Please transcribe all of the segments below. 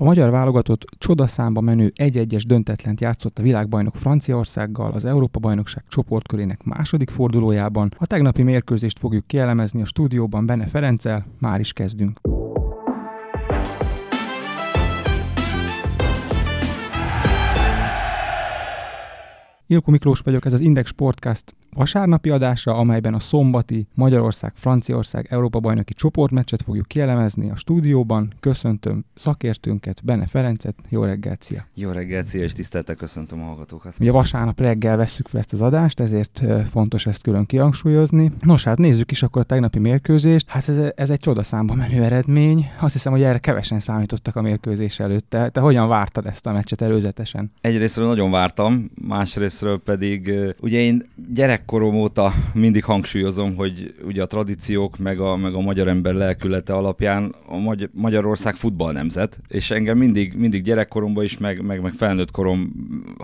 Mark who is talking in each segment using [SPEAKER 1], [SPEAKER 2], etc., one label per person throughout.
[SPEAKER 1] A magyar válogatott csodaszámba menő egy-egyes döntetlent játszott a világbajnok Franciaországgal az Európa-bajnokság csoportkörének második fordulójában. A tegnapi mérkőzést fogjuk kielemezni a stúdióban Bene Ferenccel, már is kezdünk. Ilko Miklós vagyok, ez az Index Sportcast vasárnapi adása, amelyben a szombati Magyarország-Franciaország Európa-bajnoki csoportmeccset fogjuk kielemezni a stúdióban. Köszöntöm szakértőnket, Benne Ferencet. Jó reggelt, szia!
[SPEAKER 2] Jó reggelt, szia, és tiszteltek köszöntöm a hallgatókat.
[SPEAKER 1] Ugye vasárnap reggel vesszük fel ezt az adást, ezért fontos ezt külön kihangsúlyozni. Nos, hát nézzük is akkor a tegnapi mérkőzést. Hát ez, ez egy csodaszámba menő eredmény. Azt hiszem, hogy erre kevesen számítottak a mérkőzés előtt. Te, te hogyan vártad ezt a meccset előzetesen?
[SPEAKER 2] Egyrésztről nagyon vártam, másrésztről pedig ugye én gyerek gyerekkorom óta mindig hangsúlyozom, hogy ugye a tradíciók meg a, meg a magyar ember lelkülete alapján a Magy- Magyarország futball nemzet, és engem mindig, mindig gyerekkoromban is, meg, meg, meg felnőtt korom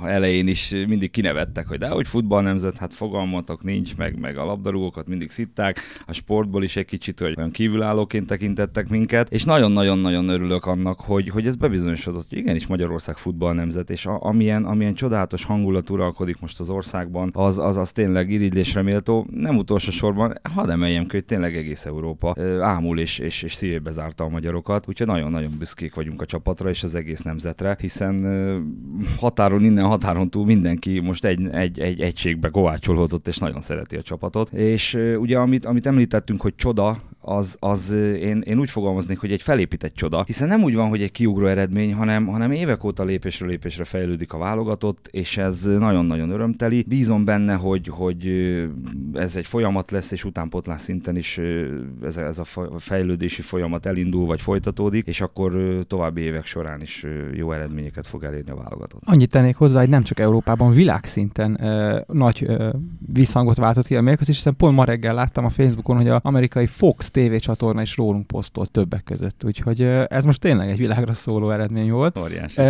[SPEAKER 2] elején is mindig kinevettek, hogy de hogy futball nemzet, hát fogalmatok nincs, meg, meg a labdarúgókat mindig szitták, a sportból is egy kicsit hogy olyan kívülállóként tekintettek minket, és nagyon-nagyon-nagyon örülök annak, hogy, hogy ez bebizonyosodott, hogy igenis Magyarország futball nemzet, és a, amilyen, amilyen csodálatos hangulat uralkodik most az országban, az, az, az tényleg tényleg irigylésre méltó. Nem utolsó sorban, hadd emeljem ki, hogy tényleg egész Európa ámul és, és, és szívébe zárta a magyarokat, úgyhogy nagyon-nagyon büszkék vagyunk a csapatra és az egész nemzetre, hiszen határon innen, határon túl mindenki most egy, egy, egy egységbe kovácsolódott és nagyon szereti a csapatot. És ugye amit, amit említettünk, hogy csoda, az, az én, én úgy fogalmaznék, hogy egy felépített csoda, hiszen nem úgy van, hogy egy kiugró eredmény, hanem, hanem évek óta lépésről lépésre fejlődik a válogatott, és ez nagyon-nagyon örömteli. Bízom benne, hogy, hogy ez egy folyamat lesz, és utánpotlás szinten is ez, ez a fejlődési folyamat elindul, vagy folytatódik, és akkor további évek során is jó eredményeket fog elérni a válogatott.
[SPEAKER 1] Annyit tennék hozzá, hogy nem csak Európában, világszinten ö, nagy ö, visszhangot váltott ki a mérkőzés, hiszen pont ma reggel láttam a Facebookon, hogy az amerikai Fox tévécsatorna is rólunk posztolt többek között. Úgyhogy ez most tényleg egy világra szóló eredmény volt.
[SPEAKER 2] Óriási.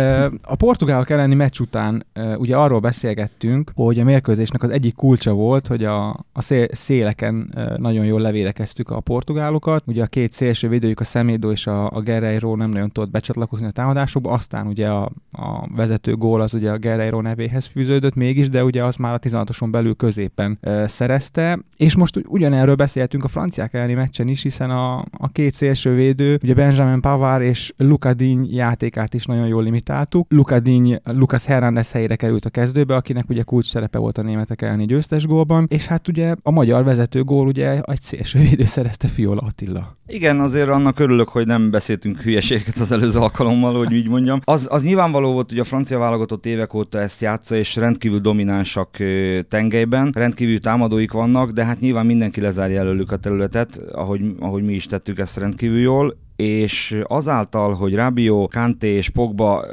[SPEAKER 1] A portugálok elleni meccs után ugye arról beszélgettünk, hogy a mérkőzésnek az egyik kulcsa volt, hogy a, a szél, széleken nagyon jól levédekeztük a portugálokat. Ugye a két szélső védőjük, a Szemédó és a, a Guerreiro nem nagyon tudott becsatlakozni a támadásokba, aztán ugye a, a vezető gól az ugye a Guerreiro nevéhez fűződött mégis, de ugye az már a 16-oson belül középen szerezte, és most ugyanerről beszéltünk a franciák elleni meccsen is, is, hiszen a, a két szélsővédő, ugye Benjamin Pavard és Luka Díny játékát is nagyon jól limitáltuk. Luka Díny, Lucas Hernández helyére került a kezdőbe, akinek ugye kulcs szerepe volt a németek elleni győztes gólban, és hát ugye a magyar vezető gól ugye egy szélsővédő szerezte Fiola Attila.
[SPEAKER 2] Igen, azért annak örülök, hogy nem beszéltünk hülyeséget az előző alkalommal, hogy így mondjam. Az, az nyilvánvaló volt, hogy a francia válogatott évek óta ezt játsza, és rendkívül dominánsak tengelyben, rendkívül támadóik vannak, de hát nyilván mindenki lezárja előlük a területet, ahogy ahogy mi is tettük ezt rendkívül jól, és azáltal, hogy Rabiot, Kanté és Pogba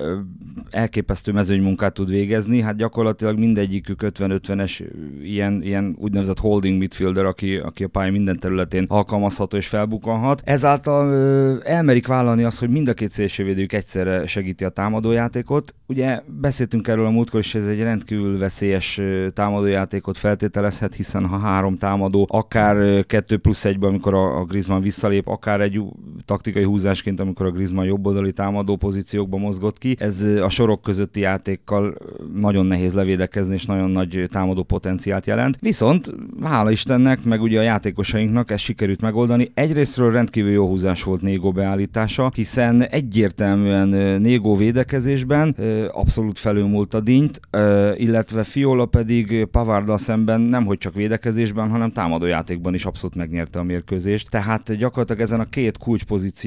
[SPEAKER 2] elképesztő mezőnymunkát tud végezni, hát gyakorlatilag mindegyikük 50-50-es ilyen, ilyen úgynevezett holding midfielder, aki, aki a pálya minden területén alkalmazható és felbukanhat. Ezáltal ö, elmerik vállalni azt, hogy mind a két szélsővédőjük egyszerre segíti a támadójátékot. Ugye beszéltünk erről a múltkor, és ez egy rendkívül veszélyes támadójátékot feltételezhet, hiszen ha három támadó, akár kettő plusz egyben, amikor a, a Griezmann visszalép, akár egy taktikai húzásként, amikor a Griezmann jobboldali támadó pozíciókba mozgott ki, ez a sorok közötti játékkal nagyon nehéz levédekezni, és nagyon nagy támadó potenciált jelent. Viszont hála Istennek, meg ugye a játékosainknak ez sikerült megoldani. Egyrésztről rendkívül jó húzás volt Négó beállítása, hiszen egyértelműen Négó védekezésben abszolút felülmúlt a dint, illetve Fiola pedig Pavarda szemben nem hogy csak védekezésben, hanem támadójátékban is abszolút megnyerte a mérkőzést. Tehát gyakorlatilag ezen a két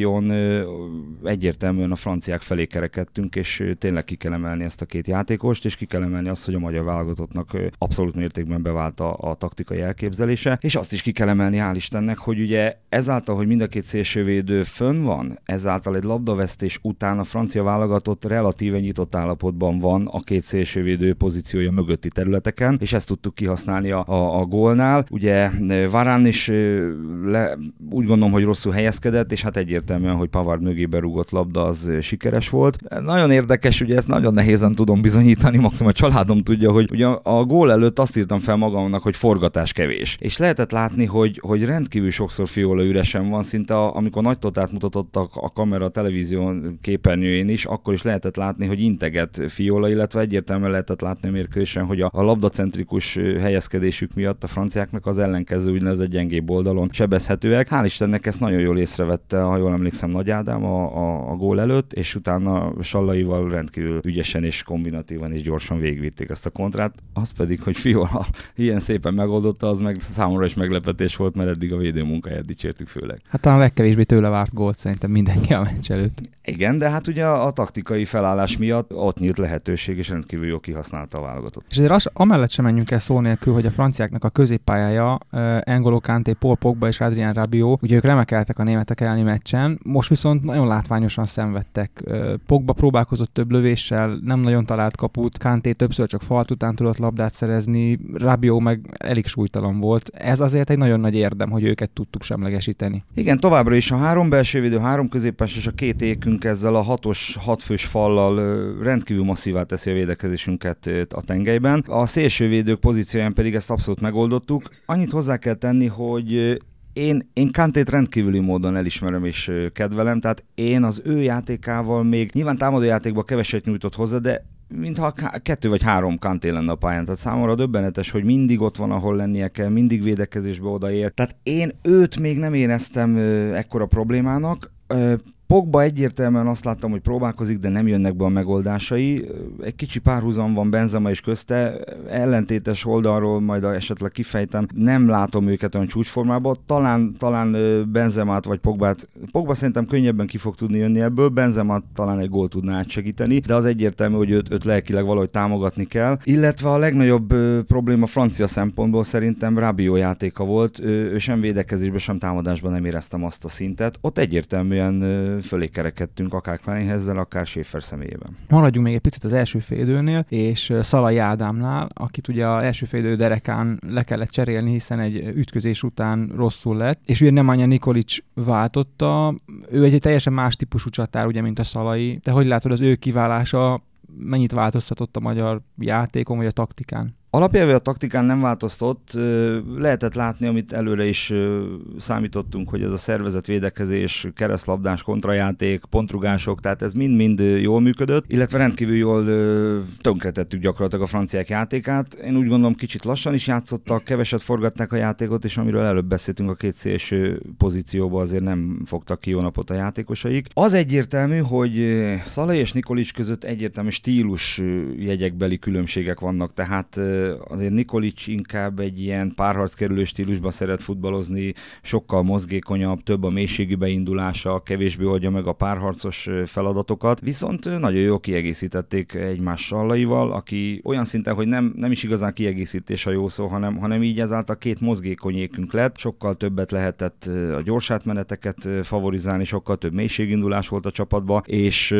[SPEAKER 2] kulcspozíción egyértelműen a franciák felé kerekedtünk, és tényleg ki kell emelni ezt a két játékost, és ki kell emelni azt, hogy a magyar válogatottnak abszolút mértékben bevált a, a taktikai elképzelése, és azt is ki kell emelni, hál' Istennek, hogy ugye ezáltal, hogy mind a két szélsővédő fönn van, ezáltal egy labdavesztés után a francia válogatott relatíven nyitott állapotban van a két szélsővédő pozíciója mögötti területeken, és ezt tudtuk kihasználni a, a, a gólnál. Ugye Varán is le, úgy gondolom, hogy rosszul helyezkedett, és hát egyértelműen, hogy Pavard mögébe rúgott labda az sikeres volt. Nagyon érdekes, ugye ezt nagyon nehézen tudom bizonyítani, maximum a családom tudja, hogy ugye a gól előtt azt írtam fel magamnak, hogy forgatás kevés. És lehetett látni, hogy, hogy rendkívül sokszor Fiola üresen van, szinte a, amikor nagy totát mutatott a, a kamera a televízió képernyőjén is, akkor is lehetett látni, hogy integet Fiola, illetve egyértelműen lehetett látni a mérkőzésen, hogy a, a labdacentrikus helyezkedésük miatt a franciáknak az ellenkező úgynevezett gyengébb oldalon sebezhetőek. Hál' Istennek ezt nagyon jól észrevette, ha jól emlékszem, Nagy Ádám a, a, a gól előtt, és utána Sallaival rendkívül ügyesen és kombinatívan és gyorsan végigvitték ezt a kontrát. Az pedig, hogy Fiola ilyen szépen megoldotta, az meg számomra is meglepetés volt, mert eddig a védő munkáját dicsértük főleg.
[SPEAKER 1] Hát talán a legkevésbé tőle várt gólt szerintem mindenki a meccs előtt.
[SPEAKER 2] Igen, de hát ugye a, a taktikai felállás miatt ott nyílt lehetőség, és rendkívül jó kihasználta a válogatott.
[SPEAKER 1] És azért az, amellett sem menjünk el szó nélkül, hogy a franciáknak a középpályája uh, Engolo Kanté, Paul Pogba és Adrián Rabiot, ugye ők remekeltek a németek elleni meccsen, most viszont nagyon látványosan szenvedtek. Pogba próbálkozott több lövéssel, nem nagyon talált kaput, Kanté többször csak falt után tudott labdát szerezni, Rabiot meg elég súlytalan volt. Ez azért egy nagyon nagy érdem, hogy őket tudtuk semlegesíteni.
[SPEAKER 2] Igen, továbbra is a három belső védő, három középpás és a két ékünk ezzel a hatos, hatfős fallal rendkívül masszívá teszi a védekezésünket a tengelyben. A szélsővédők pozícióján pedig ezt abszolút megoldottuk. Annyit hozzá kell tenni, hogy én, én Kantét rendkívüli módon elismerem és kedvelem, tehát én az ő játékával még nyilván támadó játékban keveset nyújtott hozzá, de mintha kettő vagy három kanté lenne a pályán. Tehát számomra döbbenetes, hogy mindig ott van, ahol lennie kell, mindig védekezésbe odaér. Tehát én őt még nem éreztem ekkora problémának. Pogba egyértelműen azt láttam, hogy próbálkozik, de nem jönnek be a megoldásai. Egy kicsi párhuzam van Benzema is közte, ellentétes oldalról majd esetleg kifejtem, nem látom őket olyan csúcsformában. Talán, talán Benzemát vagy Pogbát, Pogba szerintem könnyebben ki fog tudni jönni ebből, Benzemát talán egy gól tudná átsegíteni, de az egyértelmű, hogy őt, őt lelkileg valahogy támogatni kell. Illetve a legnagyobb probléma francia szempontból szerintem Rabió játéka volt, ő, ő sem védekezésben, sem támadásban nem éreztem azt a szintet. Ott egyértelműen fölé kerekedtünk, akár Kleinhezzel, akár Schaefer személyében.
[SPEAKER 1] Maradjunk még egy picit az első félidőnél, és Szalai Ádámnál, akit ugye az első félidő derekán le kellett cserélni, hiszen egy ütközés után rosszul lett, és ugye Nemanja Nikolic váltotta, ő egy teljesen más típusú csatár, ugye, mint a Szalai. De hogy látod, az ő kiválása mennyit változtatott a magyar játékon, vagy a taktikán?
[SPEAKER 2] Alapjában a taktikán nem változtott, lehetett látni, amit előre is számítottunk, hogy ez a szervezet védekezés, keresztlabdás, kontrajáték, pontrugások, tehát ez mind-mind jól működött, illetve rendkívül jól tönkretettük gyakorlatilag a franciák játékát. Én úgy gondolom kicsit lassan is játszottak, keveset forgatták a játékot, és amiről előbb beszéltünk a két szélső pozícióba azért nem fogtak ki jó napot a játékosaik. Az egyértelmű, hogy Szalai és Nikolics között egyértelmű stílus jegyekbeli különbségek vannak, tehát azért Nikolic inkább egy ilyen párharckerülő stílusban szeret futballozni, sokkal mozgékonyabb, több a mélységi beindulása, kevésbé oldja meg a párharcos feladatokat, viszont nagyon jól kiegészítették egymás sallaival, aki olyan szinten, hogy nem, nem is igazán kiegészítés a jó szó, hanem, hanem így ezáltal két mozgékonyékünk lett, sokkal többet lehetett a gyors átmeneteket favorizálni, sokkal több mélységindulás volt a csapatba, és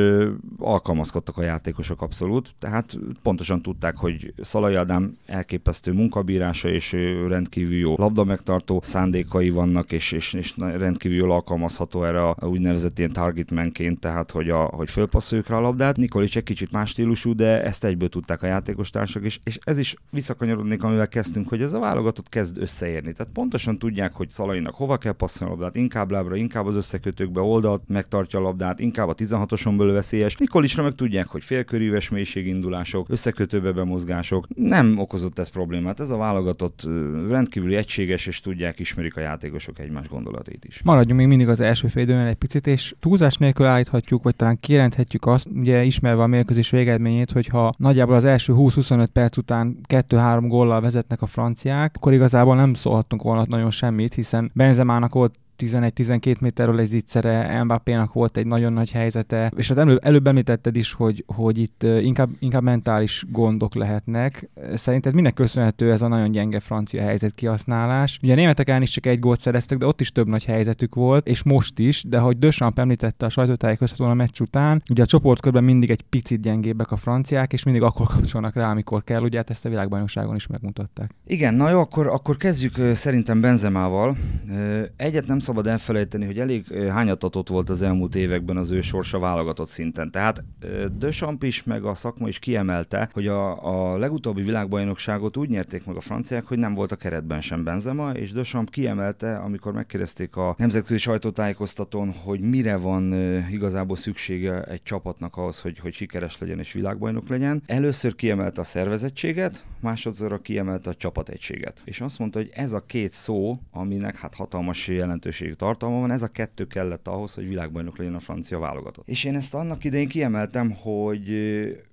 [SPEAKER 2] alkalmazkodtak a játékosok abszolút, tehát pontosan tudták, hogy Szalai Ádám elképesztő munkabírása, és rendkívül jó labda megtartó szándékai vannak, és, és, és rendkívül jól alkalmazható erre a úgynevezett ilyen targetmanként, tehát hogy, a, hogy fölpasszoljuk rá a labdát. Nikolic egy kicsit más stílusú, de ezt egyből tudták a játékos társak, és, és ez is visszakanyarodnék, amivel kezdtünk, hogy ez a válogatott kezd összeérni. Tehát pontosan tudják, hogy Szalainak hova kell passzolni a labdát, inkább lábra, inkább az összekötőkbe oldalt, megtartja a labdát, inkább a 16-oson belül veszélyes. Nikolisra meg tudják, hogy félkörűves mélységindulások, összekötőbe bemozgások. Nem okozott ez problémát. Ez a válogatott rendkívüli egységes, és tudják, ismerik a játékosok egymás gondolatait is.
[SPEAKER 1] Maradjunk még mindig az első félidőnél egy picit, és túlzás nélkül állíthatjuk, vagy talán kijelenthetjük azt, ugye ismerve a mérkőzés végeredményét, hogy ha nagyjából az első 20-25 perc után 2-3 góllal vezetnek a franciák, akkor igazából nem szólhattunk volna nagyon semmit, hiszen Benzemának volt 11-12 méterről egy zicsere, Mbappé-nak volt egy nagyon nagy helyzete, és az előbb, előbb említetted is, hogy, hogy itt inkább, inkább mentális gondok lehetnek. Szerinted minek köszönhető ez a nagyon gyenge francia helyzet kihasználás? Ugye a németek is csak egy gólt szereztek, de ott is több nagy helyzetük volt, és most is, de hogy Döchamp említette a sajtótájékoztatón a meccs után, ugye a csoportkörben mindig egy picit gyengébbek a franciák, és mindig akkor kapcsolnak rá, amikor kell, ugye hát ezt a világbajnokságon is megmutatták.
[SPEAKER 2] Igen, na jó, akkor, akkor kezdjük szerintem Benzemával. Egyet nem szabad elfelejteni, hogy elég hányatatott volt az elmúlt években az ő sorsa válogatott szinten. Tehát Döchamp is, meg a szakma is kiemelte, hogy a, a legutóbbi világbajnokságot úgy nyerték meg a franciák, hogy nem volt a keretben sem Benzema, és Döchamp kiemelte, amikor megkérdezték a nemzetközi sajtótájékoztatón, hogy mire van igazából szüksége egy csapatnak ahhoz, hogy, hogy sikeres legyen és világbajnok legyen. Először kiemelte a szervezettséget, másodszorra kiemelte a csapategységet. És azt mondta, hogy ez a két szó, aminek hát hatalmas jelentőségű tartalma van, ez a kettő kellett ahhoz, hogy világbajnok legyen a francia válogatott. És én ezt annak idején kiemeltem, hogy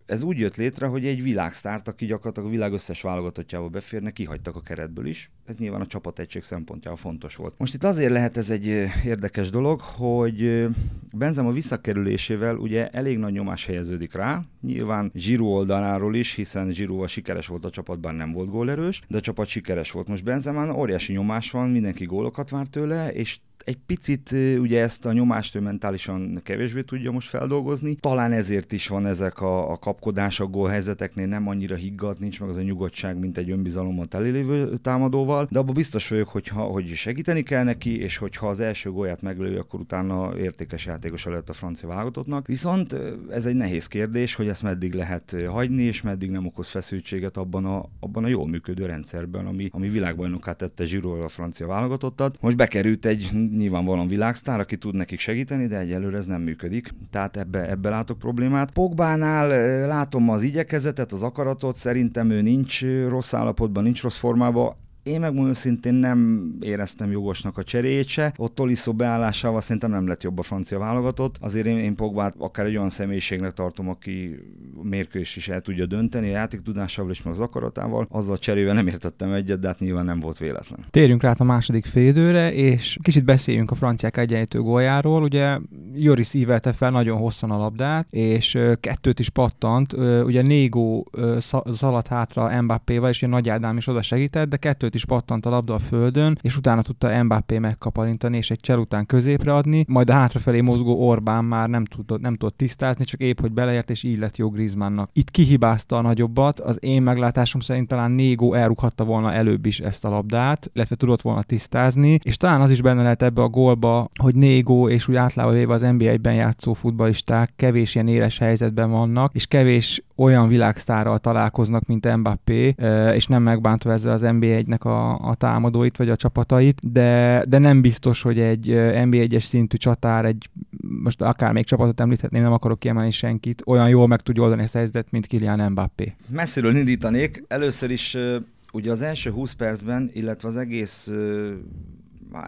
[SPEAKER 2] ez úgy jött létre, hogy egy világsztárt, aki gyakorlatilag a világ összes válogatottjába beférne, kihagytak a keretből is. Ez nyilván a csapategység szempontjából fontos volt. Most itt azért lehet ez egy érdekes dolog, hogy Benzema visszakerülésével ugye elég nagy nyomás helyeződik rá, nyilván Giroud oldaláról is, hiszen Giroud a sikeres volt a csapatban, nem volt gólerős, de a csapat sikeres volt. Most Benzemán óriási nyomás van, mindenki gólokat vár tőle, és egy picit ugye ezt a nyomást ő mentálisan kevésbé tudja most feldolgozni. Talán ezért is van ezek a, a kapkodások gólhelyzeteknél nem annyira higgadt, nincs meg az a nyugodtság, mint egy önbizalommal telélévő támadóval, de abban biztos vagyok, hogy, ha, hogy segíteni kell neki, és hogyha az első gólját meglője, akkor utána értékes játékos lett a francia válogatottnak. Viszont ez egy nehéz kérdés, hogy ezt meddig lehet hagyni, és meddig nem okoz feszültséget abban a, abban a jól működő rendszerben, ami, ami világbajnokát tette Zsiró a francia válogatottat. Most bekerült egy nyilvánvalóan világsztár, aki tud nekik segíteni, de egyelőre ez nem működik. Tehát ebbe, ebbe látok problémát. Pogbánál látom az igyekezetet, az akaratot, szerintem ő nincs rossz állapotban, nincs rossz formában. Én megmondom szintén nem éreztem jogosnak a cseréjét se. Ott Tolisso beállásával szerintem nem lett jobb a francia válogatott. Azért én, én Pogbát akár egy olyan személyiségnek tartom, aki mérkőzés is el tudja dönteni a játék tudásával és meg az akaratával. Azzal a cserével nem értettem egyet, de hát nyilván nem volt véletlen.
[SPEAKER 1] Térjünk rá a második félidőre, és kicsit beszéljünk a franciák egyenlítő góljáról. Ugye Joris ívelte fel nagyon hosszan a labdát, és kettőt is pattant. Ugye Négó szaladt hátra Mbappéval, és Nagy Ádám is oda segített, de kettőt is pattant a labda a földön, és utána tudta Mbappé megkaparintani, és egy csel után középre adni, majd a hátrafelé mozgó Orbán már nem tudott, nem tudott tisztázni, csak épp, hogy beleért, és így lett jó Griezmannnak. Itt kihibázta a nagyobbat, az én meglátásom szerint talán Négó elrughatta volna előbb is ezt a labdát, illetve tudott volna tisztázni, és talán az is benne lehet ebbe a gólba, hogy Négó és úgy általában véve az NBA-ben játszó futballisták kevés ilyen éles helyzetben vannak, és kevés olyan világsztárral találkoznak, mint Mbappé, és nem megbántva ezzel az NBA-nek a, a támadóit vagy a csapatait, de, de nem biztos, hogy egy NBA-es szintű csatár, egy most akár még csapatot említhetném, nem akarok kiemelni senkit, olyan jól meg tudja oldani ezt a helyzetet, mint Kylian Mbappé.
[SPEAKER 2] Messziről indítanék. Először is ugye az első 20 percben, illetve az egész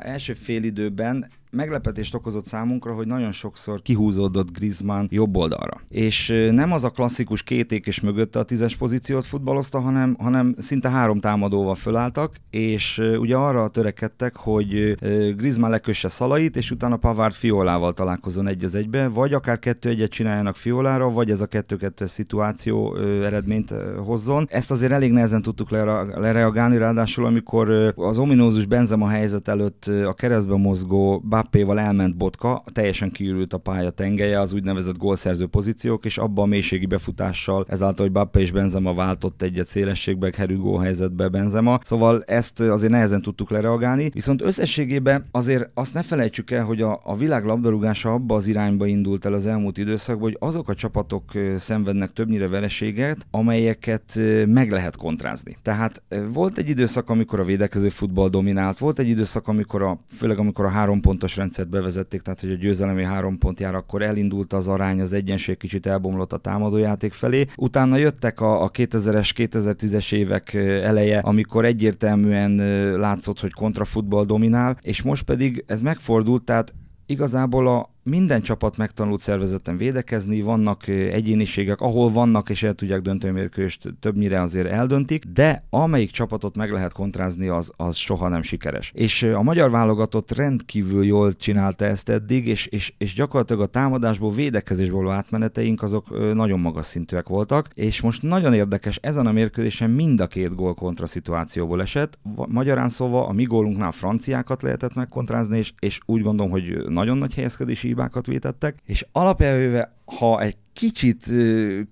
[SPEAKER 2] első fél időben meglepetést okozott számunkra, hogy nagyon sokszor kihúzódott Griezmann jobb oldalra. És nem az a klasszikus kéték és mögötte a tízes pozíciót futballozta, hanem, hanem szinte három támadóval fölálltak, és ugye arra törekedtek, hogy Griezmann lekösse szalait, és utána Pavard Fiolával találkozon egy az egybe, vagy akár kettő egyet csináljanak Fiolára, vagy ez a kettő-kettő szituáció eredményt hozzon. Ezt azért elég nehezen tudtuk lereagálni, ráadásul amikor az ominózus Benzema helyzet előtt a keresztbe mozgó Mbappéval elment Botka, teljesen kiürült a pálya tengelye, az úgynevezett gólszerző pozíciók, és abban a mélységi befutással, ezáltal, hogy Mbappé és Benzema váltott egyet szélességbe, Herügó helyzetbe Benzema. Szóval ezt azért nehezen tudtuk lereagálni. Viszont összességében azért azt ne felejtsük el, hogy a, a világ labdarúgása abba az irányba indult el az elmúlt időszakban, hogy azok a csapatok szenvednek többnyire vereséget, amelyeket meg lehet kontrázni. Tehát volt egy időszak, amikor a védekező futball dominált, volt egy időszak, amikor a, főleg amikor a három pontos rendszert bevezették, tehát hogy a győzelemi három pont jár, akkor elindult az arány, az egyenség kicsit elbomlott a támadójáték felé. Utána jöttek a, a 2000-es, 2010-es évek eleje, amikor egyértelműen látszott, hogy kontrafutball dominál, és most pedig ez megfordult, tehát igazából a, minden csapat megtanult szervezetten védekezni, vannak egyéniségek, ahol vannak és el tudják dönteni mérkőst, többnyire azért eldöntik, de amelyik csapatot meg lehet kontrázni, az, az soha nem sikeres. És a magyar válogatott rendkívül jól csinálta ezt eddig, és, és, és gyakorlatilag a támadásból, védekezésból átmeneteink azok nagyon magas szintűek voltak, és most nagyon érdekes, ezen a mérkőzésen mind a két gól kontra szituációból esett. Magyarán szóval a mi gólunknál franciákat lehetett megkontrázni, és, és úgy gondolom, hogy nagyon nagy helyezkedési hibákat vétettek, és alapjelőve ha egy kicsit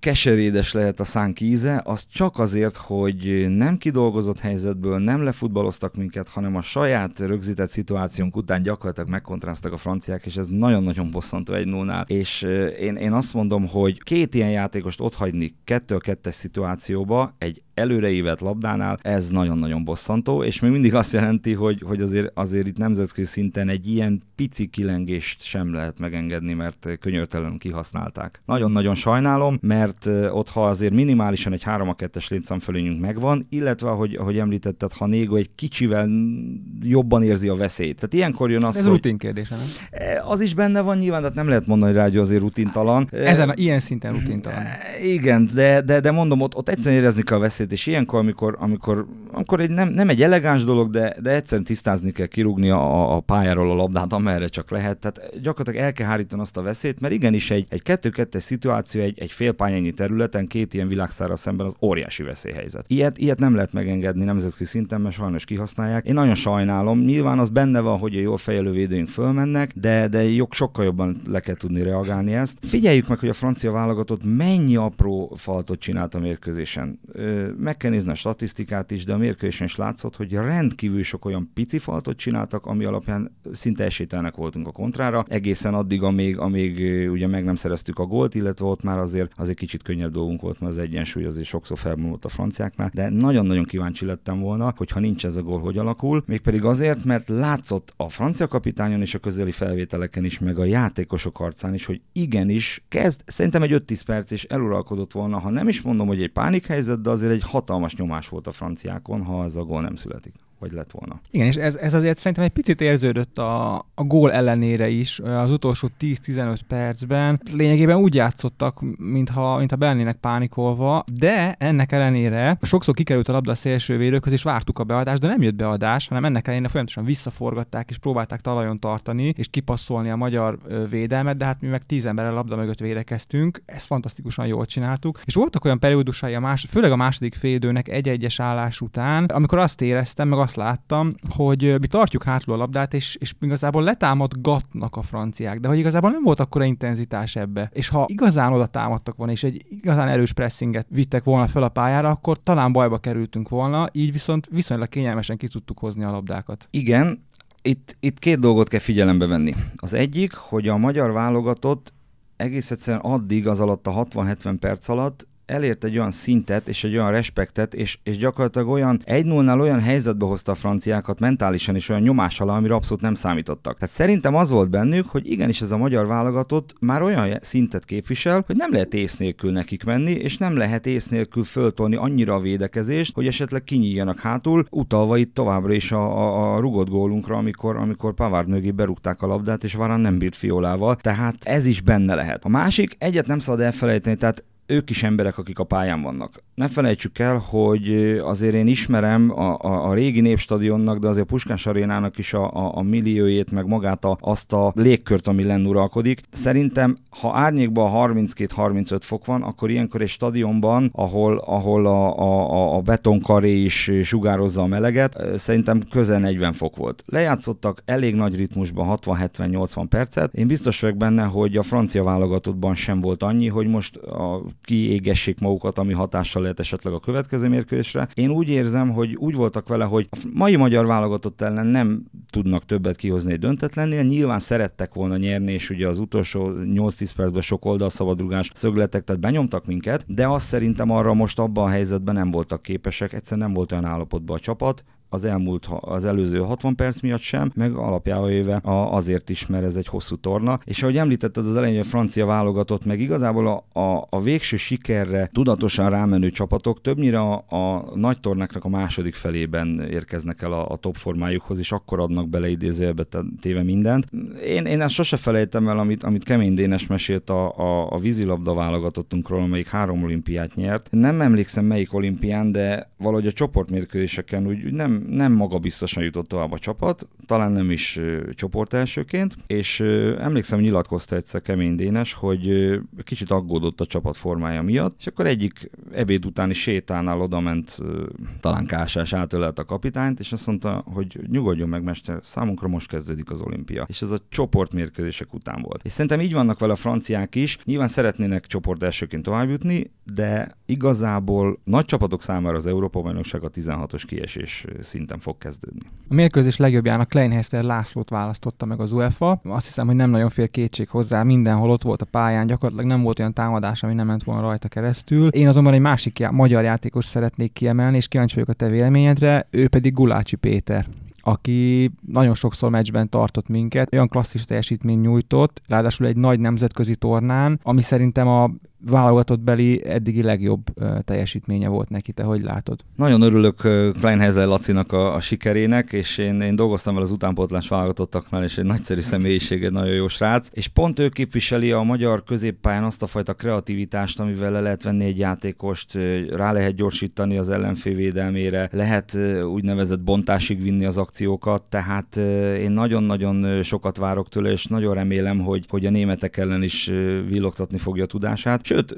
[SPEAKER 2] keserédes lehet a szánk íze, az csak azért, hogy nem kidolgozott helyzetből nem lefutballoztak minket, hanem a saját rögzített szituációnk után gyakorlatilag megkontráztak a franciák, és ez nagyon-nagyon bosszantó egy 0 És én, én azt mondom, hogy két ilyen játékost otthagyni kettő a kettes szituációba, egy előreívett labdánál, ez nagyon-nagyon bosszantó, és még mindig azt jelenti, hogy, hogy azért, azért itt nemzetközi szinten egy ilyen pici kilengést sem lehet megengedni, mert könyörtelenül kihasználták. Nagyon-nagyon sajnálom, mert ott ha azért minimálisan egy 3 a 2-es létszámfölényünk megvan, illetve ahogy, ahogy említetted, ha Négo egy kicsivel jobban érzi a veszélyt. Tehát ilyenkor jön az,
[SPEAKER 1] Ez
[SPEAKER 2] hogy...
[SPEAKER 1] rutin kérdése, nem?
[SPEAKER 2] E, az is benne van nyilván, tehát nem lehet mondani rá, hogy azért rutintalan.
[SPEAKER 1] Ezen, ilyen szinten rutintalan. E,
[SPEAKER 2] igen, de, de, de mondom, ott, ott egyszerűen érezni kell a veszélyt és ilyenkor, amikor, amikor, amikor egy nem, nem egy elegáns dolog, de, de egyszerűen tisztázni kell, kirúgni a, a pályáról a labdát, amerre csak lehet. Tehát gyakorlatilag el kell hárítani azt a veszélyt, mert igenis egy, egy kettő-kettes szituáció egy, egy félpályányi területen két ilyen világsztára szemben az óriási veszélyhelyzet. Ilyet, ilyet nem lehet megengedni nemzetközi szinten, mert sajnos kihasználják. Én nagyon sajnálom. Nyilván az benne van, hogy a jól fejelő védőink fölmennek, de, de jog, sokkal jobban le kell tudni reagálni ezt. Figyeljük meg, hogy a francia válogatott mennyi apró faltot csinált a mérkőzésen. Meg kell nézni a statisztikát is, de a mérkőzésen is látszott, hogy rendkívül sok olyan pici faltot csináltak, ami alapján szinte esélytelnek voltunk a kontrára, egészen addig, amíg, amíg ugye meg nem szereztük a gólt, illetve ott már azért, azért kicsit könnyebb dolgunk volt, mert az egyensúly azért sokszor felmúlott a franciáknál, de nagyon-nagyon kíváncsi lettem volna, hogy ha nincs ez a gól, hogy alakul, mégpedig azért, mert látszott a francia kapitányon és a közeli felvételeken is, meg a játékosok arcán is, hogy igenis kezd, szerintem egy 5-10 perc és eluralkodott volna, ha nem is mondom, hogy egy pánikhelyzet, de azért egy hatalmas nyomás volt a franciákon, ha ez a gól nem születik vagy lett volna.
[SPEAKER 1] Igen, és ez, ez azért szerintem egy picit érződött a, a gól ellenére is az utolsó 10-15 percben. Lényegében úgy játszottak, mintha, mintha be lennének pánikolva, de ennek ellenére sokszor kikerült a labda a szélső védőkhöz, és vártuk a beadást, de nem jött beadás, hanem ennek ellenére folyamatosan visszaforgatták, és próbálták talajon tartani, és kipasszolni a magyar védelmet, de hát mi meg tíz emberrel labda mögött védekeztünk, ezt fantasztikusan jól csináltuk. És voltak olyan periódusai, a más, főleg a második félidőnek egy-egyes állás után, amikor azt éreztem, meg azt azt láttam, hogy mi tartjuk hátul a labdát, és, és igazából letámadgatnak a franciák, de hogy igazából nem volt akkora intenzitás ebbe. És ha igazán oda támadtak volna, és egy igazán erős pressinget vittek volna fel a pályára, akkor talán bajba kerültünk volna, így viszont viszonylag kényelmesen ki tudtuk hozni a labdákat.
[SPEAKER 2] Igen, itt, itt két dolgot kell figyelembe venni. Az egyik, hogy a magyar válogatott egész egyszerűen addig az alatt a 60-70 perc alatt elért egy olyan szintet és egy olyan respektet, és, és gyakorlatilag olyan 1 0 olyan helyzetbe hozta a franciákat mentálisan és olyan nyomás alá, amire abszolút nem számítottak. Tehát szerintem az volt bennük, hogy igenis ez a magyar válogatott már olyan szintet képvisel, hogy nem lehet ész nélkül nekik menni, és nem lehet ész nélkül föltolni annyira a védekezést, hogy esetleg kinyíljanak hátul, utalva itt továbbra is a, a, a rugott gólunkra, amikor, amikor Pavard mögé berúgták a labdát, és Varán nem bírt fiolával. Tehát ez is benne lehet. A másik, egyet nem szabad elfelejteni, tehát ők is emberek, akik a pályán vannak. Ne felejtsük el, hogy azért én ismerem a, a, a régi népstadionnak, de azért a Puskás arénának is a, a, a milliójét, meg magát a, azt a légkört, ami lenn uralkodik. Szerintem, ha árnyékban 32-35 fok van, akkor ilyenkor egy stadionban, ahol, ahol a, a, a betonkaré is sugározza a meleget, szerintem közel 40 fok volt. Lejátszottak elég nagy ritmusban 60-70-80 percet. Én biztos vagyok benne, hogy a francia válogatottban sem volt annyi, hogy most a kiégessék magukat, ami hatással lehet esetleg a következő mérkőzésre. Én úgy érzem, hogy úgy voltak vele, hogy a mai magyar válogatott ellen nem tudnak többet kihozni egy döntetlennél. Nyilván szerettek volna nyerni, és ugye az utolsó 8-10 percben sok oldalszabadrugás szögletek, tehát benyomtak minket, de azt szerintem arra most abban a helyzetben nem voltak képesek, egyszerűen nem volt olyan állapotban a csapat, az elmúlt, az előző 60 perc miatt sem, meg alapjával éve azért is, mert ez egy hosszú torna. És ahogy említetted az elején, a francia válogatott, meg igazából a, a, a végső sikerre tudatosan rámenő csapatok többnyire a, a nagy tornáknak a második felében érkeznek el a, a top formájukhoz, és akkor adnak bele idézőjelbe téve mindent. Én, én ezt sose felejtem el, amit, amit Kemény Dénes mesélt a, a, a vízilabda válogatottunkról, amelyik három olimpiát nyert. Nem emlékszem melyik olimpián, de valahogy a csoportmérkőzéseken úgy nem nem maga biztosan jutott tovább a csapat, talán nem is csoport elsőként, és emlékszem, nyilatkozta egyszer Kemény Dénes, hogy kicsit aggódott a csapat formája miatt, és akkor egyik ebéd utáni sétánál oda ment, talán Kásás átölelt a kapitányt, és azt mondta, hogy nyugodjon meg, mester, számunkra most kezdődik az olimpia. És ez a csoportmérkőzések után volt. És szerintem így vannak vele a franciák is, nyilván szeretnének csoport elsőként tovább jutni, de igazából nagy csapatok számára az Európa bajnokság a 16-os kiesés szinten fog kezdődni.
[SPEAKER 1] A mérkőzés legjobbjának Kleinhester Lászlót választotta meg az UEFA. Azt hiszem, hogy nem nagyon fél kétség hozzá, mindenhol ott volt a pályán, gyakorlatilag nem volt olyan támadás, ami nem ment volna rajta keresztül. Én azonban egy másik já- magyar játékos szeretnék kiemelni, és kíváncsi vagyok a te véleményedre, ő pedig Gulácsi Péter aki nagyon sokszor meccsben tartott minket, olyan klasszis teljesítmény nyújtott, ráadásul egy nagy nemzetközi tornán, ami szerintem a válogatott beli eddigi legjobb teljesítménye volt neki, te hogy látod?
[SPEAKER 2] Nagyon örülök Kleinheiser Lacinak a, a sikerének, és én, én dolgoztam vele az utánpótlás válogatottaknál, és egy nagyszerű személyiség, egy nagyon jó srác, és pont ő képviseli a magyar középpályán azt a fajta kreativitást, amivel le lehet venni egy játékost, rá lehet gyorsítani az ellenfél védelmére, lehet úgynevezett bontásig vinni az akciókat, tehát én nagyon-nagyon sokat várok tőle, és nagyon remélem, hogy, hogy a németek ellen is villogtatni fogja a tudását. Sőt,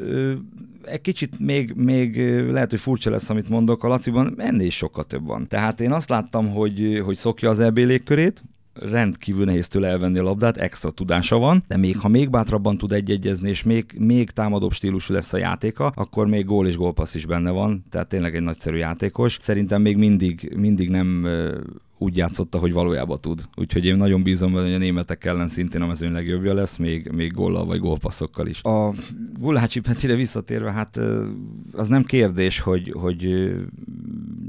[SPEAKER 2] egy kicsit még, még lehet, hogy furcsa lesz, amit mondok, a Laciban ennél is sokkal több van. Tehát én azt láttam, hogy, hogy szokja az EB légkörét, rendkívül nehéz tőle elvenni a labdát, extra tudása van, de még ha még bátrabban tud egyegyezni, és még, még támadóbb stílusú lesz a játéka, akkor még gól és gólpassz is benne van, tehát tényleg egy nagyszerű játékos. Szerintem még mindig, mindig nem úgy játszotta, hogy valójában tud. Úgyhogy én nagyon bízom benne, hogy a németek ellen szintén a mezőny legjobbja lesz, még, még góllal vagy gólpasszokkal is. A Gulácsi Petire visszatérve, hát az nem kérdés, hogy, hogy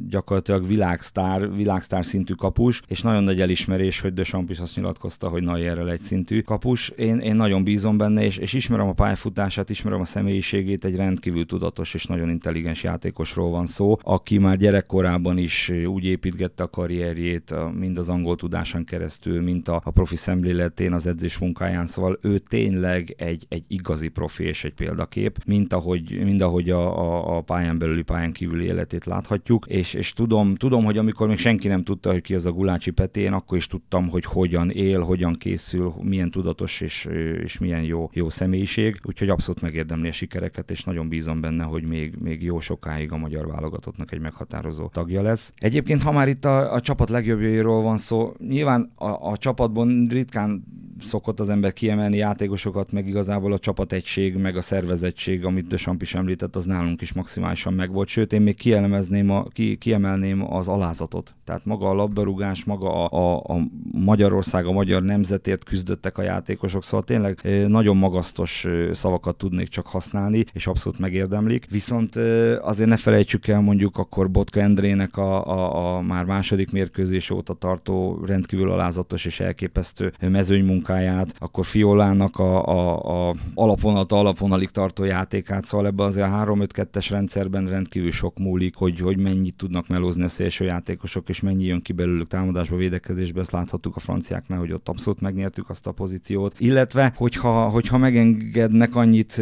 [SPEAKER 2] gyakorlatilag világsztár, világsztár szintű kapus, és nagyon nagy elismerés, hogy De Champis azt nyilatkozta, hogy Nayerrel egy szintű kapus. Én, én nagyon bízom benne, és, és ismerem a pályafutását, ismerem a személyiségét, egy rendkívül tudatos és nagyon intelligens játékosról van szó, aki már gyerekkorában is úgy építgette a karrierjét, mind az angol tudásán keresztül, mint a, a profi szemléletén, az edzés munkáján, szóval ő tényleg egy, egy igazi profi és egy példakép, mint ahogy, mind ahogy a, a, a pályán belüli, pályán kívüli életét láthatjuk, és, és tudom, tudom, hogy amikor még senki nem tudta, hogy ki az a Gulácsi Peti, akkor is tudtam, hogy hogyan él, hogyan készül, milyen tudatos és, és milyen jó, jó személyiség, úgyhogy abszolút megérdemli a sikereket, és nagyon bízom benne, hogy még, még jó sokáig a magyar válogatottnak egy meghatározó tagja lesz. Egyébként, ha már itt a, a csapat legjobbjairól van szó, nyilván a, a csapatban ritkán szokott az ember kiemelni játékosokat, meg igazából a csapategység, meg a szervezettség, amit de Samp is említett, az nálunk is maximálisan megvolt. Sőt, én még kielemezném a, ki, kiemelném az alázatot. Tehát maga a labdarúgás, maga a, a, a Magyarország, a magyar nemzetért küzdöttek a játékosok, szóval tényleg nagyon magasztos szavakat tudnék csak használni, és abszolút megérdemlik. Viszont azért ne felejtsük el mondjuk akkor Botka Endrének a, a, a már második mérkőzés óta tartó rendkívül alázatos és elképesztő mezőny munkáját, akkor Fiolának a, a, a alapvonalat alapvonalig tartó játékát, szóval ebben azért a 3-5-2-es rendszerben rendkívül sok múlik, hogy, hogy mennyit tudnak melózni a szélső játékosok, és mennyi jön ki belőlük támadásba, védekezésbe, ezt láthattuk a franciáknál, hogy ott abszolút megnyertük azt a pozíciót. Illetve, hogyha, hogyha megengednek annyit,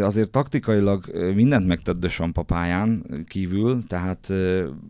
[SPEAKER 2] azért taktikailag mindent megtett Desamp pályán kívül, tehát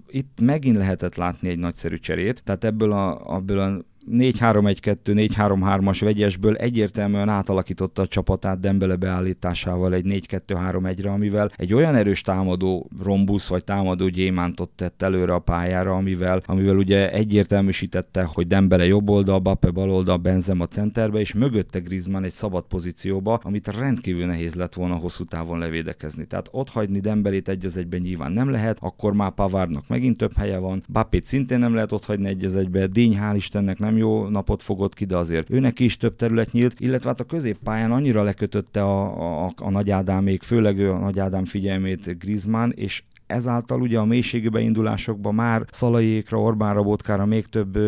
[SPEAKER 2] itt megint lehetett látni egy nagyszerű cserét, tehát ebből a, ebből a 4-3-1-2, 4-3-3-as vegyesből egyértelműen átalakította a csapatát Dembele beállításával egy 4-2-3-1-re, amivel egy olyan erős támadó rombusz vagy támadó gyémántot tett előre a pályára, amivel, amivel ugye egyértelműsítette, hogy Dembele jobb oldal, Bappe bal oldal, Benzema centerbe, és mögötte Griezmann egy szabad pozícióba, amit rendkívül nehéz lett volna hosszú távon levédekezni. Tehát ott hagyni Dembelét egy az egyben nyilván nem lehet, akkor már Pavárnak megint több helye van, Bappét szintén nem lehet ott hagyni egy az egybe, Díny hál' Istennek nem jó napot fogott ki, de azért őnek is több terület nyílt, illetve hát a középpályán annyira lekötötte a, a, a Nagy Ádámék, főleg ő a Nagy Ádám figyelmét Griezmann, és ezáltal ugye a mélységi beindulásokban már Szalaiékra, Orbánra, Botkára még több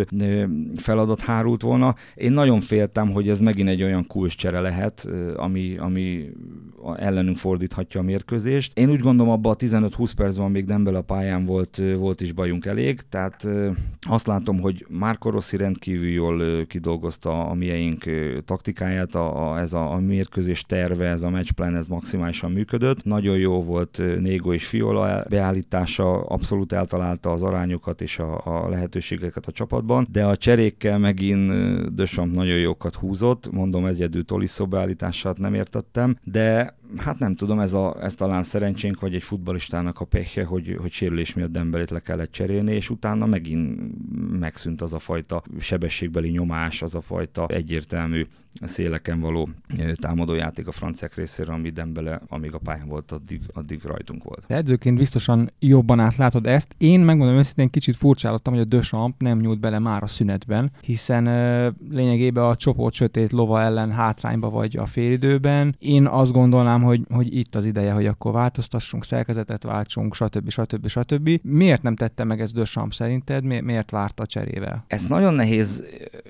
[SPEAKER 2] feladat hárult volna. Én nagyon féltem, hogy ez megint egy olyan kulcscsere lehet, ami, ami ellenünk fordíthatja a mérkőzést. Én úgy gondolom, abban a 15-20 percben még Dembele a pályán volt, volt is bajunk elég, tehát azt látom, hogy Márko Rossi rendkívül jól kidolgozta a mieink taktikáját, a, a, ez a, a mérkőzés terve, ez a matchplan, ez maximálisan működött. Nagyon jó volt Négo és Fiola beállítása abszolút eltalálta az arányokat és a, a lehetőségeket a csapatban, de a cserékkel megint Dösamp nagyon jókat húzott, mondom egyedül Tolisso beállítását nem értettem, de that. Hát nem tudom, ez, a, ez talán szerencsénk, vagy egy futbalistának a pekje, hogy, hogy sérülés miatt Dembelét le kellett cserélni, és utána megint megszűnt az a fajta sebességbeli nyomás, az a fajta egyértelmű széleken való támadójáték a franciák részéről, ami Dembele, amíg a pályán volt, addig, addig rajtunk volt.
[SPEAKER 1] De edzőként biztosan jobban átlátod ezt. Én megmondom őszintén, kicsit furcsálottam, hogy a Döchamp nem nyúlt bele már a szünetben, hiszen uh, lényegében a csoport sötét lova ellen hátrányba vagy a félidőben. Én azt gondolnám, hogy, hogy itt az ideje, hogy akkor változtassunk, szerkezetet váltsunk, stb. stb. stb. Miért nem tette meg ezt Döchamp szerinted? Mi, miért várta cserével?
[SPEAKER 2] Ez nagyon nehéz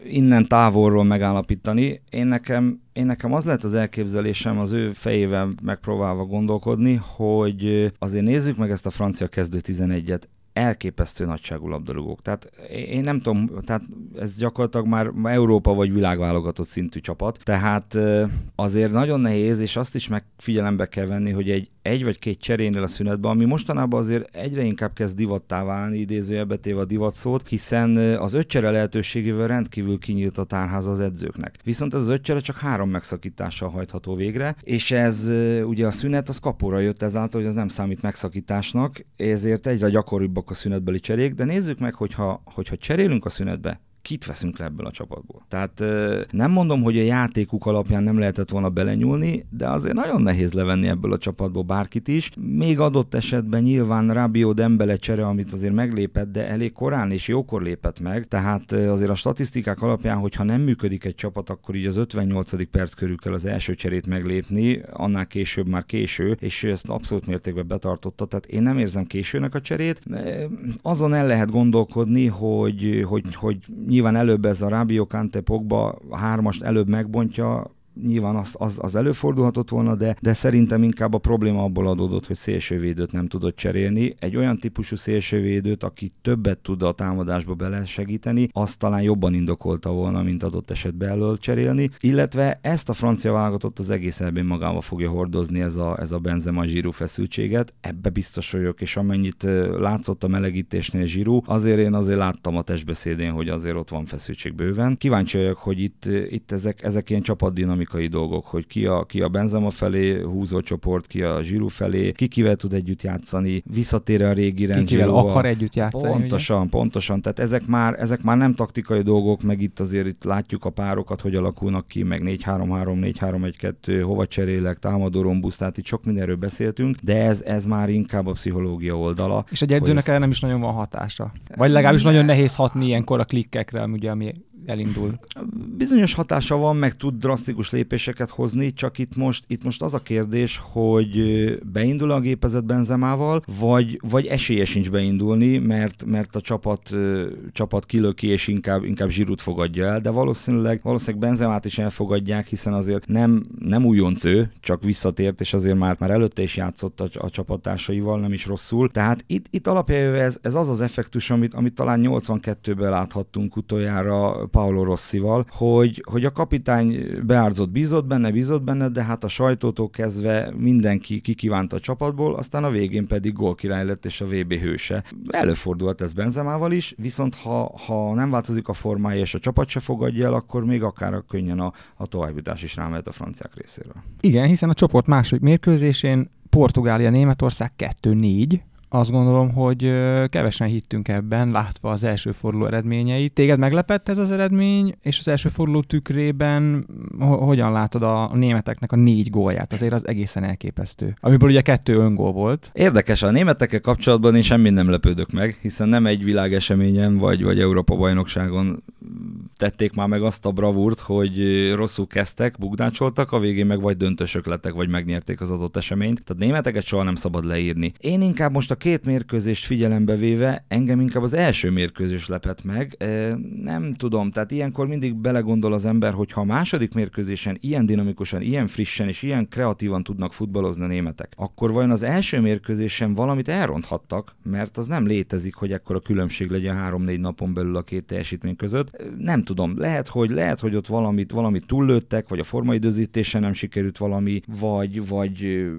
[SPEAKER 2] innen távolról megállapítani én nekem, én nekem az lett az elképzelésem az ő fejével megpróbálva gondolkodni, hogy azért nézzük meg ezt a francia kezdő 11-et elképesztő nagyságú labdarúgók. Tehát én nem tudom, tehát ez gyakorlatilag már Európa vagy világválogatott szintű csapat, tehát azért nagyon nehéz, és azt is megfigyelembe kell venni, hogy egy egy vagy két cserénél a szünetben, ami mostanában azért egyre inkább kezd divattá válni, idézőjelbe téve a divat szót, hiszen az ötcsere lehetőségével rendkívül kinyílt a tárház az edzőknek. Viszont ez az ötcsere csak három megszakítással hajtható végre, és ez ugye a szünet az kapóra jött ezáltal, hogy ez nem számít megszakításnak, ezért egyre gyakoribbak a szünetbeli cserék, de nézzük meg, hogyha, hogyha cserélünk a szünetbe, kit veszünk le ebből a csapatból. Tehát nem mondom, hogy a játékuk alapján nem lehetett volna belenyúlni, de azért nagyon nehéz levenni ebből a csapatból bárkit is. Még adott esetben nyilván Rabio Dembele csere, amit azért meglépett, de elég korán és jókor lépett meg, tehát azért a statisztikák alapján, hogyha nem működik egy csapat, akkor így az 58. perc körül kell az első cserét meglépni, annál később már késő, és ezt abszolút mértékben betartotta, tehát én nem érzem későnek a cserét. Azon el lehet gondolkodni, hogy, hogy, hogy nyilván előbb ez a Rábió Kante Pogba hármast előbb megbontja, nyilván az, az, az előfordulhatott volna, de, de szerintem inkább a probléma abból adódott, hogy szélsővédőt nem tudott cserélni. Egy olyan típusú szélsővédőt, aki többet tud a támadásba belesegíteni, azt talán jobban indokolta volna, mint adott esetben elől cserélni, illetve ezt a francia válogatott az egész elbén magába fogja hordozni ez a, ez a Benzema zsírú feszültséget. Ebbe biztos vagyok, és amennyit látszott a melegítésnél zsírú, azért én azért láttam a testbeszédén, hogy azért ott van feszültség bőven. Kíváncsi vagyok, hogy itt, itt ezek, ezek ilyen csapatdinamik dinamikai dolgok, hogy ki a, ki a Benzema felé húzó csoport, ki a Zsiru felé, ki kivel tud együtt játszani, visszatér a régi rend.
[SPEAKER 1] Ki kivel akar együtt játszani.
[SPEAKER 2] Pontosan, ugye? pontosan. Tehát ezek már, ezek már nem taktikai dolgok, meg itt azért itt látjuk a párokat, hogy alakulnak ki, meg 4-3-3, 4-3-1-2, hova cserélek, támadó rombusz, tehát itt sok mindenről beszéltünk, de ez, ez már inkább a pszichológia oldala.
[SPEAKER 1] És egy edzőnek erre nem is nagyon van hatása. Vagy legalábbis nagyon nehéz hatni ilyenkor a klikkekre, ugye, ami elindul.
[SPEAKER 2] Bizonyos hatása van, meg tud drasztikus lépéseket hozni, csak itt most, itt most az a kérdés, hogy beindul a gépezet Benzemával, vagy, vagy esélye sincs beindulni, mert, mert a csapat, csapat kilöki, és inkább, inkább zsirút fogadja el, de valószínűleg, valószínűleg Benzemát is elfogadják, hiszen azért nem, nem újonc ő, csak visszatért, és azért már, már előtte is játszott a, a csapattársaival, nem is rosszul. Tehát itt, itt alapjában ez, ez az az effektus, amit, amit talán 82-ben láthattunk utoljára Paolo Rossival, hogy, hogy a kapitány beárzott, bízott benne, bízott benne, de hát a sajtótól kezdve mindenki kikívánta a csapatból, aztán a végén pedig gólkirály lett és a VB hőse. Előfordult ez Benzemával is, viszont ha, ha nem változik a formája és a csapat se fogadja el, akkor még akár könnyen a, a továbbjutás is rámehet a franciák részéről.
[SPEAKER 1] Igen, hiszen a csoport második mérkőzésén Portugália, Németország 2-4, azt gondolom, hogy kevesen hittünk ebben, látva az első forduló eredményeit. Téged meglepett ez az eredmény, és az első forduló tükrében hogyan látod a németeknek a négy gólját? Azért az egészen elképesztő. Amiből ugye kettő öngól volt.
[SPEAKER 2] Érdekes, a németekkel kapcsolatban én semmi nem lepődök meg, hiszen nem egy világeseményen vagy, vagy Európa bajnokságon tették már meg azt a bravúrt, hogy rosszul kezdtek, bugdácsoltak, a végén meg vagy döntősök lettek, vagy megnyerték az adott eseményt. Tehát németeket soha nem szabad leírni. Én inkább most a két mérkőzést figyelembe véve engem inkább az első mérkőzés lepett meg. Nem tudom, tehát ilyenkor mindig belegondol az ember, hogy ha a második mérkőzésen ilyen dinamikusan, ilyen frissen és ilyen kreatívan tudnak futballozni a németek, akkor vajon az első mérkőzésen valamit elronthattak, mert az nem létezik, hogy ekkor a különbség legyen három-négy napon belül a két teljesítmény között. Nem tudom, lehet, hogy lehet, hogy ott valamit, valamit túllőttek, vagy a formaidőzítésen nem sikerült valami, vagy, vagy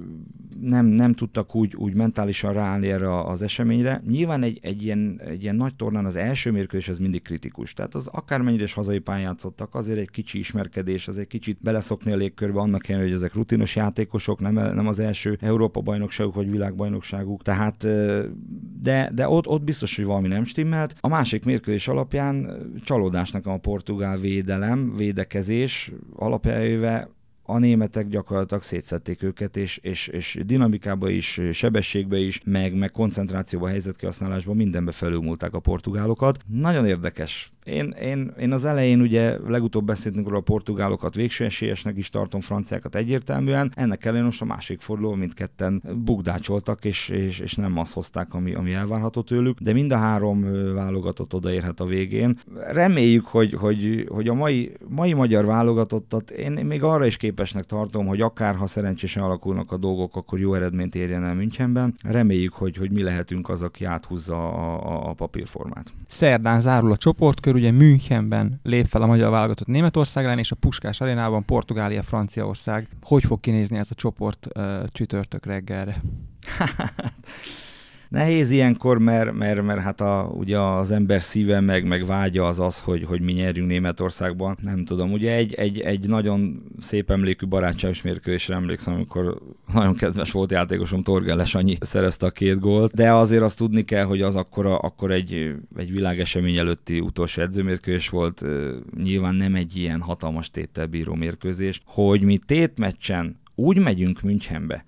[SPEAKER 2] nem, nem tudtak úgy, úgy mentálisan ráállni erre az eseményre. Nyilván egy, egy, ilyen, egy ilyen nagy tornán az első mérkőzés az mindig kritikus. Tehát az akármennyire is hazai pályán játszottak, azért egy kicsi ismerkedés, az egy kicsit beleszokni a légkörbe, annak ellenére, hogy ezek rutinos játékosok, nem, nem az első Európa bajnokságuk vagy világbajnokságuk. Tehát, de, de ott, ott biztos, hogy valami nem stimmelt. A másik mérkőzés alapján csalódás nekem a portugál védelem, védekezés alapjájöve a németek gyakorlatilag szétszették őket, és, és, és dinamikába is, sebességbe is, meg, meg koncentrációba, helyzetkihasználásban mindenbe felülmúlták a portugálokat. Nagyon érdekes én, én, én az elején ugye legutóbb beszéltünk róla a portugálokat végső esélyesnek is tartom, franciákat egyértelműen. Ennek ellenére most a másik forduló mindketten bugdácsoltak, és, és, és nem azt hozták, ami, ami elvárható tőlük, de mind a három válogatott odaérhet a végén. Reméljük, hogy, hogy, hogy a mai, mai magyar válogatottat én még arra is képesnek tartom, hogy akár ha szerencsésen alakulnak a dolgok, akkor jó eredményt érjen el Münchenben. Reméljük, hogy, hogy mi lehetünk az, aki áthúzza a, a, papírformát.
[SPEAKER 1] Szerdán zárul a csoportkör, ugye Münchenben lép fel a magyar válogatott Németország ellen, és a Puskás arénában Portugália, Franciaország. Hogy fog kinézni ez a csoport uh, csütörtök reggelre?
[SPEAKER 2] Nehéz ilyenkor, mert, mert, mert hát a, ugye az ember szíve meg, meg vágya az az, hogy, hogy mi nyerjünk Németországban. Nem tudom, ugye egy, egy, egy nagyon szép emlékű barátságos mérkőzésre emlékszem, amikor nagyon kedves volt játékosom Torgelles annyi szerezte a két gólt, de azért azt tudni kell, hogy az akkor, akkor egy, egy világesemény előtti utolsó edzőmérkőzés volt, nyilván nem egy ilyen hatalmas téttel bíró mérkőzés, hogy mi tétmeccsen úgy megyünk Münchenbe,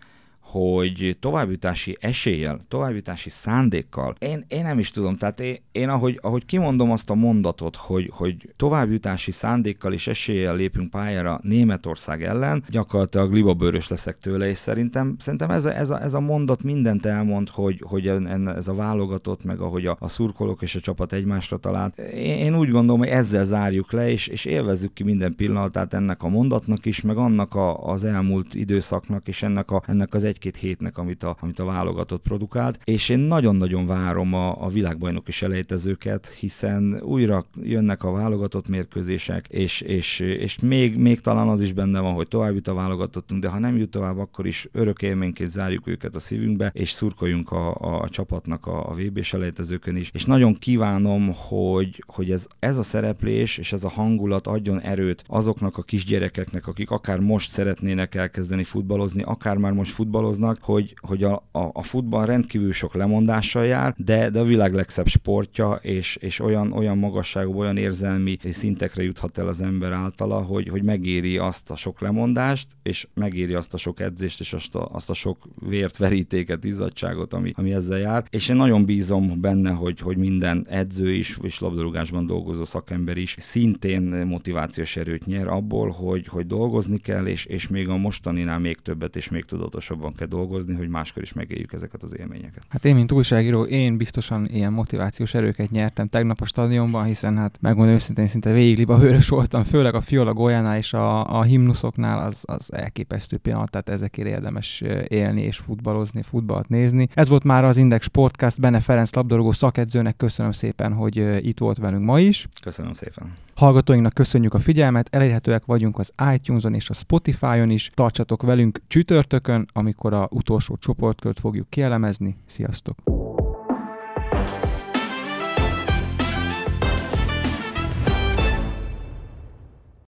[SPEAKER 2] hogy továbbjutási eséllyel, továbbjutási szándékkal, én, én nem is tudom, tehát én, én ahogy, ahogy kimondom azt a mondatot, hogy, hogy továbbjutási szándékkal és eséllyel lépünk pályára Németország ellen, gyakorlatilag libabőrös leszek tőle, és szerintem, szerintem ez, a, ez, a, ez a mondat mindent elmond, hogy, hogy ez a válogatott, meg ahogy a, a szurkolók és a csapat egymásra talált. Én, én úgy gondolom, hogy ezzel zárjuk le, és, és élvezzük ki minden pillanatát ennek a mondatnak is, meg annak a, az elmúlt időszaknak, és ennek, a, ennek az egy egy-két hétnek, amit a, amit a válogatott produkált, és én nagyon-nagyon várom a, a világbajnoki selejtezőket, hiszen újra jönnek a válogatott mérkőzések, és, és, és még, még talán az is benne van, hogy tovább jut a válogatottunk, de ha nem jut tovább, akkor is örök élményként zárjuk őket a szívünkbe, és szurkoljunk a, a, a csapatnak a, a VB selejtezőkön is. És nagyon kívánom, hogy, hogy ez, ez a szereplés és ez a hangulat adjon erőt azoknak a kisgyerekeknek, akik akár most szeretnének elkezdeni futballozni, akár már most futballozni, foglalkoznak, hogy, hogy a, a, a futball rendkívül sok lemondással jár, de, de a világ legszebb sportja, és, és olyan, olyan magasságú, olyan érzelmi szintekre juthat el az ember általa, hogy, hogy megéri azt a sok lemondást, és megéri azt a sok edzést, és azt a, azt a sok vért, verítéket, izzadságot, ami, ami ezzel jár. És én nagyon bízom benne, hogy, hogy minden edző is, és labdarúgásban dolgozó szakember is szintén motivációs erőt nyer abból, hogy, hogy dolgozni kell, és, és még a mostaninál még többet és még tudatosabban kell dolgozni, hogy máskor is megéljük ezeket az élményeket.
[SPEAKER 1] Hát én, mint újságíró, én biztosan ilyen motivációs erőket nyertem tegnap a stadionban, hiszen hát megmondom őszintén, szinte végig liba hőrös voltam, főleg a Fiola Golyánál és a, a himnuszoknál az, az elképesztő pillanat, tehát ezekért érdemes élni és futballozni, futballt nézni. Ez volt már az Index Podcast, Benne Ferenc labdarúgó szakedzőnek köszönöm szépen, hogy itt volt velünk ma is.
[SPEAKER 2] Köszönöm szépen.
[SPEAKER 1] Hallgatóinknak köszönjük a figyelmet, elérhetőek vagyunk az iTunes-on és a Spotify-on is. Tartsatok velünk csütörtökön, amikor a utolsó csoportkört fogjuk kielemezni. Sziasztok!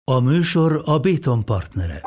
[SPEAKER 3] A műsor a Béton partnere.